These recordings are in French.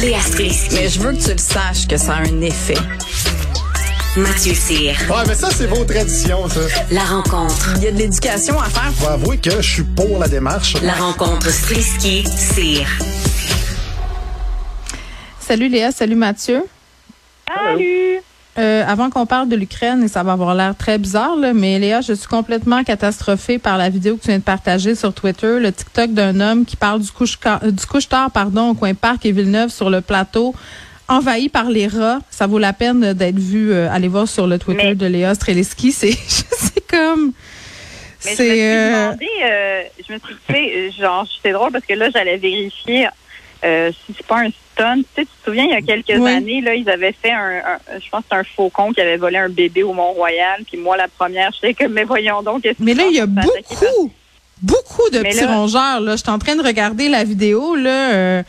Léa Strisky. Mais je veux que tu le saches que ça a un effet. Mathieu Cyr. Ouais, mais ça, c'est vos traditions, ça. La rencontre. Il y a de l'éducation à faire. Faut avouer que je suis pour la démarche. La rencontre Strisky-Cyr. Salut Léa, salut Mathieu. Salut. Euh, avant qu'on parle de l'Ukraine, et ça va avoir l'air très bizarre, là, mais Léa, je suis complètement catastrophée par la vidéo que tu viens de partager sur Twitter, le TikTok d'un homme qui parle du couche du couche-tard, pardon, au coin Parc et Villeneuve sur le plateau, envahi par les rats. Ça vaut la peine d'être vu. euh, allez voir sur le Twitter Mais- de Léa Streliski. C'est, comme, Mais je me suis euh, demandé, euh, je me suis dit, genre, c'était drôle parce que là, j'allais vérifier euh, si c'est pas un stunt. Tu sais, tu te souviens, il y a quelques Oui. années, là, ils avaient fait un, un- je pense que c'est un faucon qui avait volé un bébé au Mont-Royal. Puis moi, la première, j'étais comme, mais voyons donc. qu'est-ce mais là, il y a par- beaucoup, beaucoup de Mais petits là- rongeurs, là. Je suis en train de regarder la vidéo, là. euh,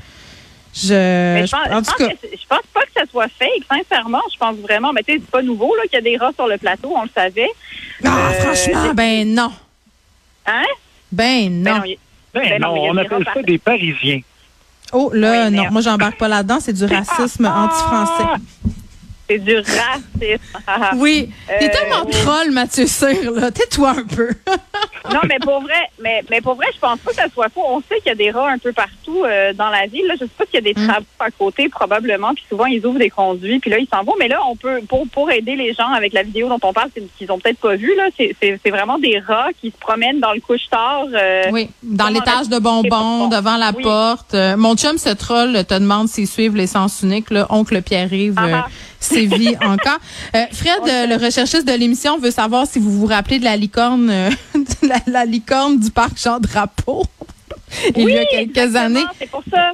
je, Mais je, pense, en je tout pense cas, que c'est- je pense pas que ça soit fake, sincèrement. Je pense vraiment, mais tu sais, c'est pas nouveau là qu'il y a des rats sur le plateau, on le savait. non, euh, franchement, ben non. Hein? Ben Ben non. Ben, Ben non, y a on appelle ça des Parisiens. Oh là, Oui, non, moi j'embarque pas là-dedans, c'est du racisme anti-français. C'est du racisme. Oui, t'es Euh, tellement troll, Mathieu Cyr, là. Tais-toi un peu. Non, mais pour vrai, mais, mais pour vrai, je pense pas que ça soit faux. On sait qu'il y a des rats un peu partout euh, dans la ville. Là, je sais pas qu'il y a des Mm. travaux à côté, probablement. Puis souvent, ils ouvrent des conduits, puis là, ils s'en vont. Mais là, on peut, pour, pour aider les gens avec la vidéo dont on parle, c'est- qu'ils ont peut-être pas vu, là, c'est vraiment des rats qui se promènent dans le couche-tard. euh, Oui, dans l'étage de bonbons, bonbons. devant la Oui. porte. Mon chum se troll te demande s'il suivent les sens uniques. Là. Oncle Pierre-Yves Ah ah. Sévit encore. Euh, Fred, euh, le recherchiste de l'émission, veut savoir si vous vous rappelez de la licorne, euh, de la, la licorne du parc Jean Drapeau. Il y a quelques années. C'est pour ça.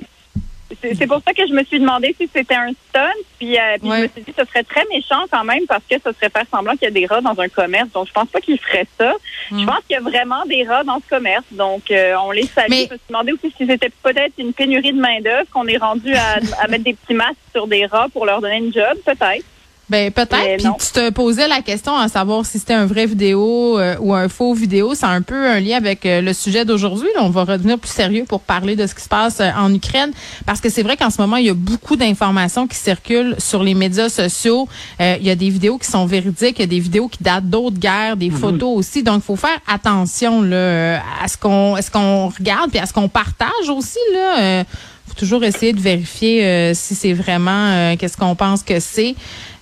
C'est pour ça que je me suis demandé si c'était un stunt. Puis, euh, puis Ouais. je me suis dit que ce serait très méchant quand même parce que ce serait faire semblant qu'il y a des rats dans un commerce. Donc, je pense pas qu'ils feraient ça. Mm. Je pense qu'il y a vraiment des rats dans ce commerce. Donc, euh, on les salue. Mais- Je me suis demandé aussi si c'était peut-être une pénurie de main-d'œuvre, qu'on est rendu à, à mettre des petits masques sur des rats pour leur donner une job, peut-être. Ben peut-être. Puis tu te posais la question à savoir si c'était un vrai vidéo euh, ou un faux vidéo. C'est un peu un lien avec euh, le sujet d'aujourd'hui. On va redevenir plus sérieux pour parler de ce qui se passe euh, en Ukraine, parce que c'est vrai qu'en ce moment il y a beaucoup d'informations qui circulent sur les médias sociaux. Euh, il y a des vidéos qui sont véridiques, il y a des vidéos qui datent d'autres guerres, des photos aussi. Donc il faut faire attention là à ce qu'on, est-ce qu'on regarde puis à ce qu'on partage aussi là. Euh, faut toujours essayer de vérifier euh, si c'est vraiment euh, qu'est-ce qu'on pense que c'est.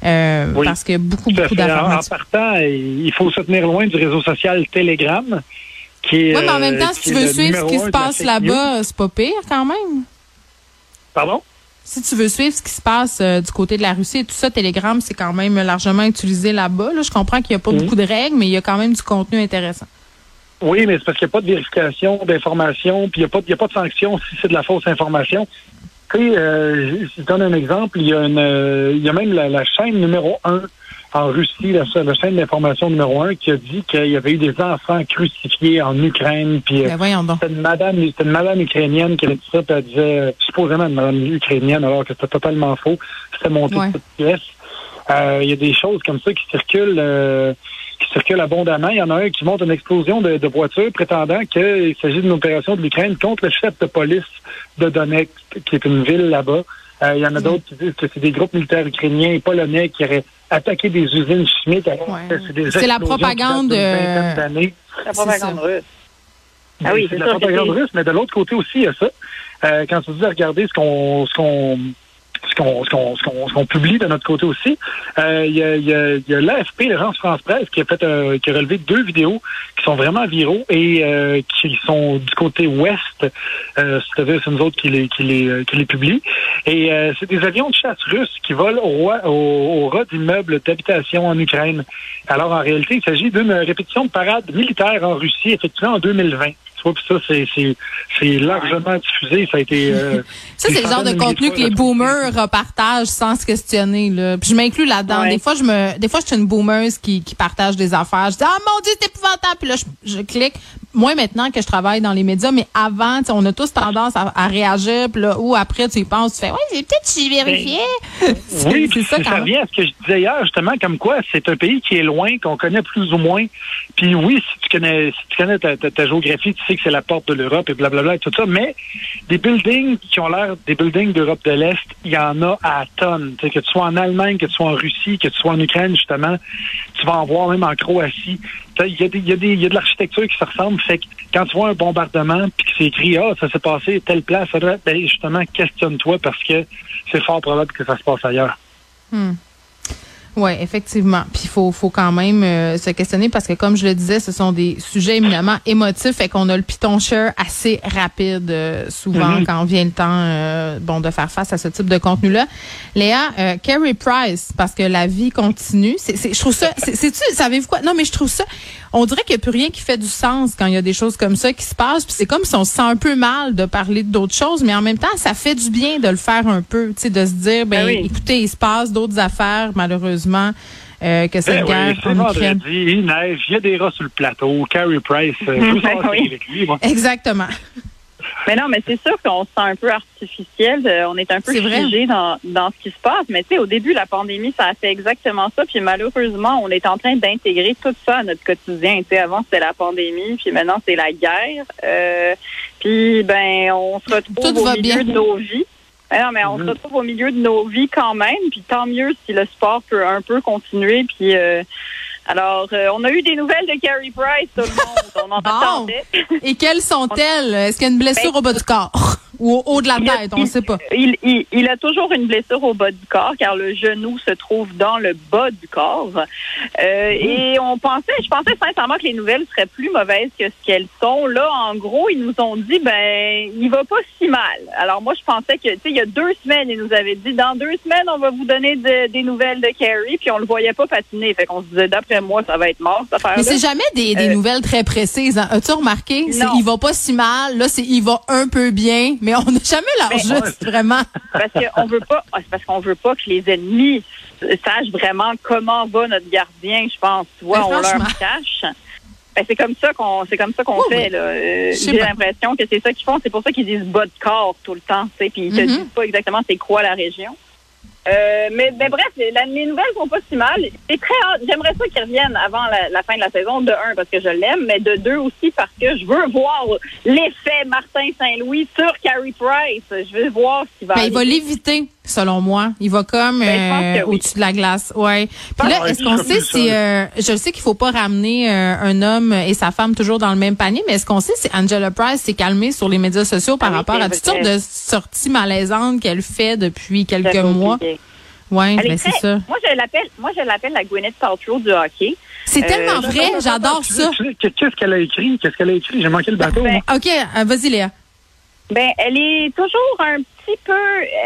Euh, Oui. Parce que beaucoup, beaucoup fait. En, d'informations. partant, il faut se tenir loin du réseau social Telegram, qui est. Oui, mais en même euh, temps, si tu veux suivre ce qui se passe là-bas, c'est pas pire quand même. Pardon? Si tu veux suivre ce qui se passe euh, du côté de la Russie et tout ça, Telegram, c'est quand même largement utilisé là-bas. Là. Je comprends qu'il n'y a pas Mhm. beaucoup de règles, mais il y a quand même du contenu intéressant. Oui, mais c'est parce qu'il n'y a pas de vérification d'information, puis il n'y a, a pas de sanction si c'est de la fausse information. Tu sais, euh, je je donne un exemple. Il y a, une, euh, il y a même la, la chaîne numéro un en Russie, la, la chaîne d'information numéro un, qui a dit qu'il y avait eu des enfants crucifiés en Ukraine, puis euh, Ben donc. C'était une madame, c'était une madame ukrainienne qui avait dit ça, puis elle disait, euh, supposément une madame ukrainienne, alors que c'était totalement faux. C'était monté Ouais. de. Euh, Il y a des choses comme ça qui circulent, euh, circulent abondamment. Il y en a un qui montre une explosion de, de voitures prétendant qu'il s'agit d'une opération de l'Ukraine contre le chef de police de Donetsk, qui est une ville là-bas. Euh, il y en a d'autres qui disent que c'est des groupes militaires ukrainiens et polonais qui auraient attaqué des usines chimiques. Ouais. C'est la propagande, euh. La C'est propagande russe. Ah oui, c'est la propagande russe, mais de l'autre côté aussi, il y a ça. euh, quand tu dis de regarder ce qu'on ce qu'on ce qu'on publie de notre côté aussi. Euh, Il y a, y a, y a l'AFP, l'Agence France Presse, qui a fait euh, qui a relevé deux vidéos qui sont vraiment viraux et euh, qui sont du côté ouest. Euh, C'est-à-dire c'est nous autres qui les qui les euh, qui les publie. Et c'est des avions de chasse russes qui volent au roi au, au ras d'immeubles d'habitation en Ukraine. Alors en réalité, il s'agit d'une répétition de parade militaire en Russie effectuée en 2020. Puis ça, c'est, largement diffusé. Ça a été. euh, Ça, c'est le genre de contenu que les boomers repartagent sans se questionner. Là. Puis je m'inclus là-dedans. Ouais. Des fois, je me, des fois, je suis une boomeuse qui, qui partage des affaires. Je dis ah mon dieu, c'est épouvantable. Puis là, je, je clique. Moi maintenant que je travaille dans les médias, mais avant, tu sais, on a tous tendance à, à réagir. Puis là, ou après, tu y penses, tu fais ouais, j'ai peut-être vérifié. C'est- Oui, c'est puis ça ça, quand revient à ce que je disais hier, justement, comme quoi c'est un pays qui est loin, qu'on connaît plus ou moins. Puis oui, si tu connais, si tu connais ta, ta- ta géographie, tu sais que c'est la porte de l'Europe et blablabla et tout ça, mais des buildings qui ont l'air des buildings d'Europe de l'Est, il y en a à tonnes. Que tu sois en Allemagne, que tu sois en Russie, que tu sois en Ukraine, justement, tu vas en voir même en Croatie. Il y, y, y a de l'architecture qui se ressemble. Que quand tu vois un bombardement puis que c'est écrit Ah, ça s'est passé telle place, ben, justement, questionne-toi parce que c'est fort probable que ça se passe ailleurs. Oui, effectivement. Puis il faut, faut quand même euh, se questionner parce que, comme je le disais, ce sont des sujets éminemment émotifs et qu'on a le piton share assez rapide euh, souvent Mhm. quand vient le temps euh, bon de faire face à ce type de contenu-là. Léa, Carrie Price, parce que la vie continue. C'est, je trouve ça. C'est, c'est-tu, savez-vous quoi? Non, mais je trouve ça. On dirait qu'il n'y a plus rien qui fait du sens quand il y a des choses comme ça qui se passent. Puis c'est comme si on se sent un peu mal de parler d'autres choses, mais en même temps, ça fait du bien de le faire un peu, tu sais, de se dire, ben, Ben oui. écoutez, il se passe d'autres affaires, malheureusement, euh, que cette Ben guerre oui, en Ukraine. vendredi, il neige, il y a des rats sur le plateau, Carrie Price, euh, je veux Ben oui. avec lui, moi. Exactement. Mais non, mais c'est sûr qu'on se sent un peu artificiel. euh, on est un peu figé dans, dans ce qui se passe. Mais tu sais, au début, la pandémie, ça a fait exactement ça. Puis malheureusement, on est en train d'intégrer tout ça à notre quotidien. Tu sais, avant, c'était la pandémie, puis maintenant, c'est la guerre. Euh, puis, ben, on se retrouve Tout au milieu bien. de nos vies. Ben non, mais on se retrouve au milieu de nos vies quand même. Puis tant mieux si le sport peut un peu continuer. Puis... euh, alors, euh, on a eu des nouvelles de Carrie Price, tout le monde. On en Bon. attendait. Et quelles sont-elles? Est-ce qu'il y a une blessure Ben, au bas du corps? Ou au haut de la a- tête? On ne sait pas. Il, il, il a toujours une blessure au bas du corps car le genou se trouve dans le bas du corps. Euh, Et on pensait, je pensais sincèrement que les nouvelles seraient plus mauvaises que ce qu'elles sont. Là, en gros, ils nous ont dit, ben, il va pas si mal. Alors moi, je pensais que, tu sais, il y a deux semaines, ils nous avaient dit, dans deux semaines, on va vous donner de- des nouvelles de Carrie, puis on le voyait pas patiner. Fait qu'on se disait, d'après moi, ça va être mort, cette affaire-là. Mais c'est jamais des, des Euh, nouvelles très précises. hein. As-tu remarqué? Il va pas si mal. Là, c'est il va un peu bien. Mais on n'a jamais leur juste, vraiment. parce qu'on veut pas parce qu'on veut pas que les ennemis sachent vraiment comment va notre gardien je pense tu vois Mais on leur cache Ben, c'est comme ça qu'on c'est comme ça qu'on fait oui. Euh, j'ai l'impression que c'est ça qu'ils font c'est pour ça qu'ils disent bas de corps tout le temps tu sais puis ils te Mhm. disent pas exactement c'est quoi la région Euh, mais, mais bref, les, la- les nouvelles sont pas si mal. C'est très hâte. J'aimerais ça qu'ils reviennent avant la, la fin de la saison, de un, parce que je l'aime, mais de deux aussi parce que je veux voir l'effet Martin Saint-Louis sur Carey Price. Je veux voir ce qui va Ben, il va l'éviter, selon moi. Il va comme Ben, euh, oui. au-dessus de la glace. Ouais. Puis là, est-ce qu'on sait si euh, je sais qu'il faut pas ramener euh, un homme et sa femme toujours dans le même panier, mais est-ce qu'on sait si Angela Price s'est calmée sur les médias sociaux par Ah oui, rapport à toutes sortes de sorties malaisantes qu'elle fait depuis quelques mois? Elle est ben c'est ça. Moi, je l'appelle, moi, je l'appelle la Gwyneth Paltrow du hockey. C'est Euh, tellement vrai, j'adore ça. Qu'est-ce qu'elle a écrit? Qu'est-ce qu'elle a écrit? J'ai manqué le bateau. Ben. OK, vas-y Léa. Ben, elle est toujours un petit peu,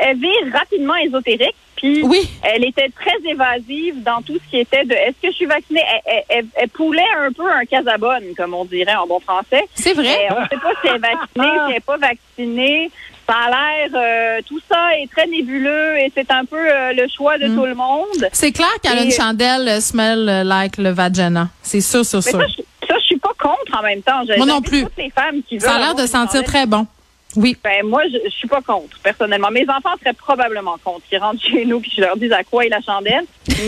elle vire rapidement ésotérique. Puis, Oui. elle était très évasive dans tout ce qui était de est-ce que je suis vaccinée? Elle, elle, elle- elle poulait un peu un casabonne, comme on dirait en bon français. C'est vrai. On ne sait pas si elle est vaccinée, si elle n'est pas vaccinée. Ça a l'air, euh, tout ça est très nébuleux et c'est un peu euh, le choix de Mm. tout le monde. C'est clair qu'elle a une chandelle euh, smell like le vagina. C'est sûr, sûr, Mais sûr. ça, je, ça, je suis pas contre en même temps. Moi non plus. Toutes les femmes qui Ça a l'air de sentir très bon. Oui. Ben, moi, je, je suis pas contre, personnellement. Mes enfants seraient probablement contre. Ils rentrent chez nous puis je leur dis à quoi est la chandelle.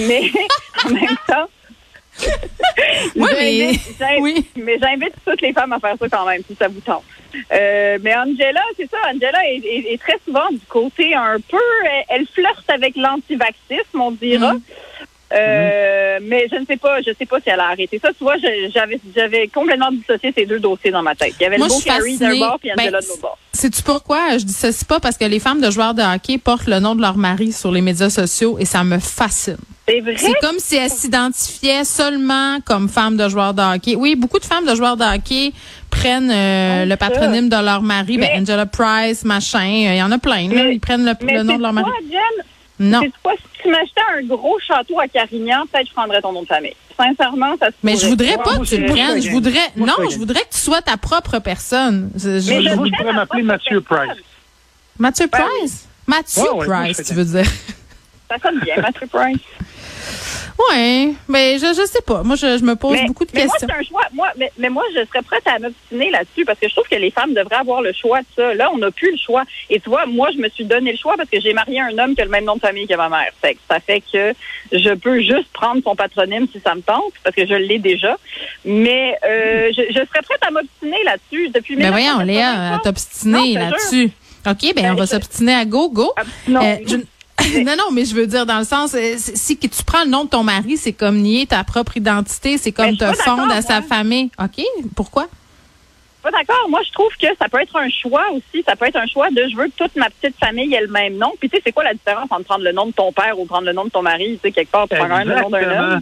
Mais en même temps. Oui, mais- Oui. Mais j'invite toutes les femmes à faire ça quand même, si ça vous tente. Euh, mais Angela, c'est ça. Angela est, est- est très souvent du côté un peu. Elle, elle flirte avec l'antivaxisme, on dira. Mhm. Euh, Mais je ne sais pas, je sais pas si elle a arrêté ça. Tu vois, j'avais, j'avais complètement dissocié ces deux dossiers dans ma tête. Il y avait Moi, le beau Carrie d'un bord puis Angela Ben, de l'autre bord. Sais-tu pourquoi? Je dis ceci pas parce que les femmes de joueurs de hockey portent le nom de leur mari sur les médias sociaux et ça me fascine. C'est vrai? C'est comme si elles s'identifiaient seulement comme femmes de joueurs de hockey. Oui, beaucoup de femmes de joueurs de hockey prennent euh, Oh, le ça. patronyme de leur mari. Ben, Angela Price, machin, euh, il y en a plein. là. Mais- Ils prennent le, nom de leur mari. quoi, Jen? Non. C'est quoi? Si tu m'achetais un gros château à Carignan, peut-être que je prendrais ton nom de famille. Sincèrement, ça se Mais je voudrais pas que tu le prennes. Je voudrais, non, je voudrais que tu sois ta propre personne. Je- je- Mais Moi, je je voudrais m'appeler Mathieu. Price. Mathieu Ben Price? Mathieu Price, tu veux dire? Ça sonne bien, Matthew Price. Ouais, mais je, je sais pas. Moi, je, je me pose mais, beaucoup de mais moi, questions. c'est un choix. Moi, mais, mais moi, je serais prête à m'obstiner là-dessus parce que je trouve que les femmes devraient avoir le choix de ça. Là, on n'a plus le choix. Et tu vois, moi, je me suis donné le choix parce que j'ai marié un homme qui a le même nom de famille que ma mère. Fait que ça fait que je peux juste prendre son patronyme si ça me tente parce que je l'ai déjà. Mais euh, je, je serais prête à m'obstiner là-dessus depuis Ben voyons, 1983. Léa, à t'obstiner là-dessus. OK, ben, Ben, on va je- s'obstiner à go, go. Ah, Non, Euh, je- non, non, mais je veux dire, dans le sens, euh, si tu prends le nom de ton mari, c'est comme nier ta propre identité, c'est comme Ben, te fondre à sa famille. OK? Pourquoi? pas d'accord. Moi, je trouve que ça peut être un choix aussi. Ça peut être un choix de je veux que toute ma petite famille ait le même nom. Puis tu sais, c'est quoi la différence entre prendre le nom de ton père ou prendre le nom de ton mari? Tu sais, quelque part, tu prends quand même le nom d'un homme?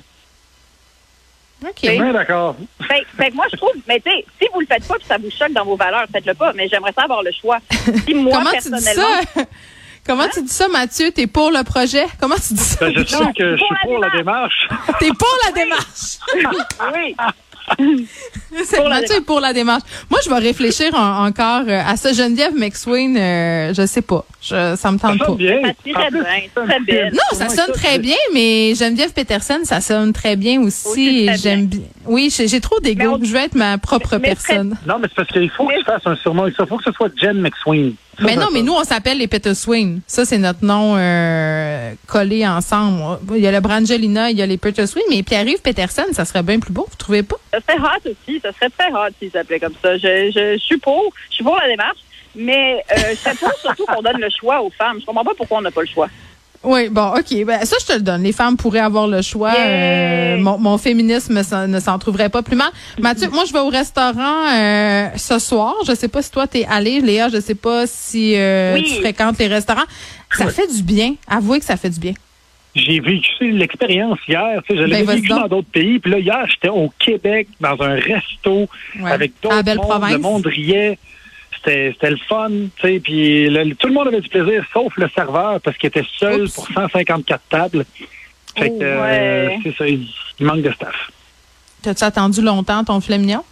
OK. Bien d'accord. Fait, fait que moi, je trouve, mais tu sais, si vous le faites pas puis ça vous choque dans vos valeurs, faites-le pas. Mais j'aimerais ça avoir le choix. Si moi, Comment tu dis personnellement, ça? Comment tu dis ça, Mathieu? T'es pour le projet? Comment tu dis ça? Ben, je sais que je suis pour la démarche. T'es pour la démarche. oui. C'est- Mathieu est pour la démarche. Moi, je vais réfléchir en- encore euh, à ça. Geneviève McSween, euh, je sais pas. Je, ça me Ça tente pas. sonne bien. Ça plus, bien, très. Non, ça sonne ça, très bien, mais Geneviève Peterson, ça sonne très bien aussi. J'aime bien. Oui, j'ai trop d'ego. on- Je veux être ma propre Mais- mais personne. Non, mais c'est parce qu'il faut que tu fasses un surnom. Il faut que ce soit Jen McSween. Ça, Mais non, mais nous, on s'appelle les Peterswing. Ça, c'est notre nom euh, collé ensemble. Il y a le Brangelina, il y a les Peterswing, mais Pierre-Yves Peterson, ça serait bien plus beau, vous trouvez pas? Ça serait hot aussi. Ça serait très hot s'il s'appelait comme ça. Je, je, je suis pour. Je suis pour la démarche. Mais euh, je serais pour surtout qu'on donne le choix aux femmes. Je comprends pas pourquoi on n'a pas le choix. Oui, bon, OK. Ben, ça, je te le donne. Les femmes pourraient avoir le choix. Yeah. Euh, mon, mon féminisme ne s'en trouverait pas plus mal. Mathieu, moi, je vais au restaurant euh, ce soir. Je sais pas si toi, t'es allé. Léa, je sais pas si euh, Oui. tu fréquentes les restaurants. Ça fait du bien. Avouez que ça fait du bien. J'ai vécu l'expérience hier. Je Ben, l'avais vas-y vécu dans d'autres pays. Puis là, hier, j'étais au Québec, dans un resto, Ouais. avec d'autres. Le monde riait. C'était le fun. Tu sais, puis tout le monde avait du plaisir, sauf le serveur, parce qu'il était seul Oups. pour 154 tables. Fait Oh, que, euh, ouais. c'est ça, il, manque de staff. T'as-tu attendu longtemps ton filet mignon?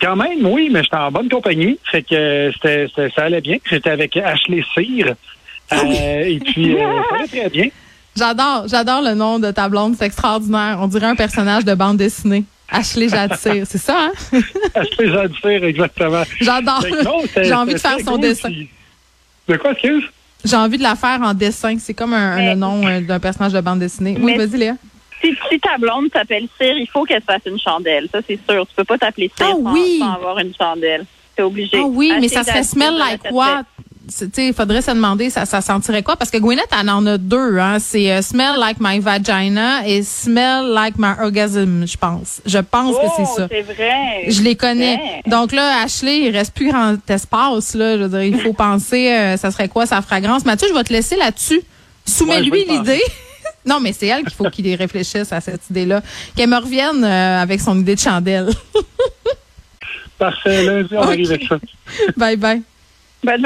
Quand même, oui, mais j'étais en bonne compagnie. Fait que euh, ça allait bien. J'étais avec Ashley Cyr. Ah Euh, et puis, euh, ça allait très bien. J'adore, j'adore le nom de ta blonde. C'est extraordinaire. On dirait un personnage de bande dessinée. Ashley Jadcir, c'est ça, hein? Ashley Jadcir, exactement. J'adore. J'ai envie de faire son cool, dessin. puis- De quoi, excuse? J'ai envie de la faire en dessin. C'est comme un, Mais- le nom euh, d'un personnage de bande dessinée. Oui, vas-y, Léa. Si, si ta blonde s'appelle Cyr, il faut qu'elle se fasse une chandelle. Ça, c'est sûr. Tu peux pas t'appeler Cyr Ah sans, oui. sans avoir une chandelle. T'es obligé. Ah oui, mais ça serait smell like tête. what? Il faudrait se demander, ça, ça sentirait quoi? Parce que Gwyneth, elle en a deux, hein. C'est euh, smell like my vagina et smell like my orgasm, je pense. Je pense que Oh, c'est ça. c'est vrai. Je les connais. Ouais. Donc là, Ashley, il reste plus grand espace, là. Je veux dire, il faut penser, euh, ça serait quoi sa fragrance? Mathieu, je vais te laisser là-dessus. Soumets-lui l'idée. non, mais c'est elle qu'il faut qu'il y réfléchisse à cette idée-là. Qu'elle me revienne euh, avec son idée de chandelle. Parfait, lundi, on Ok. arrive avec ça. bye bye.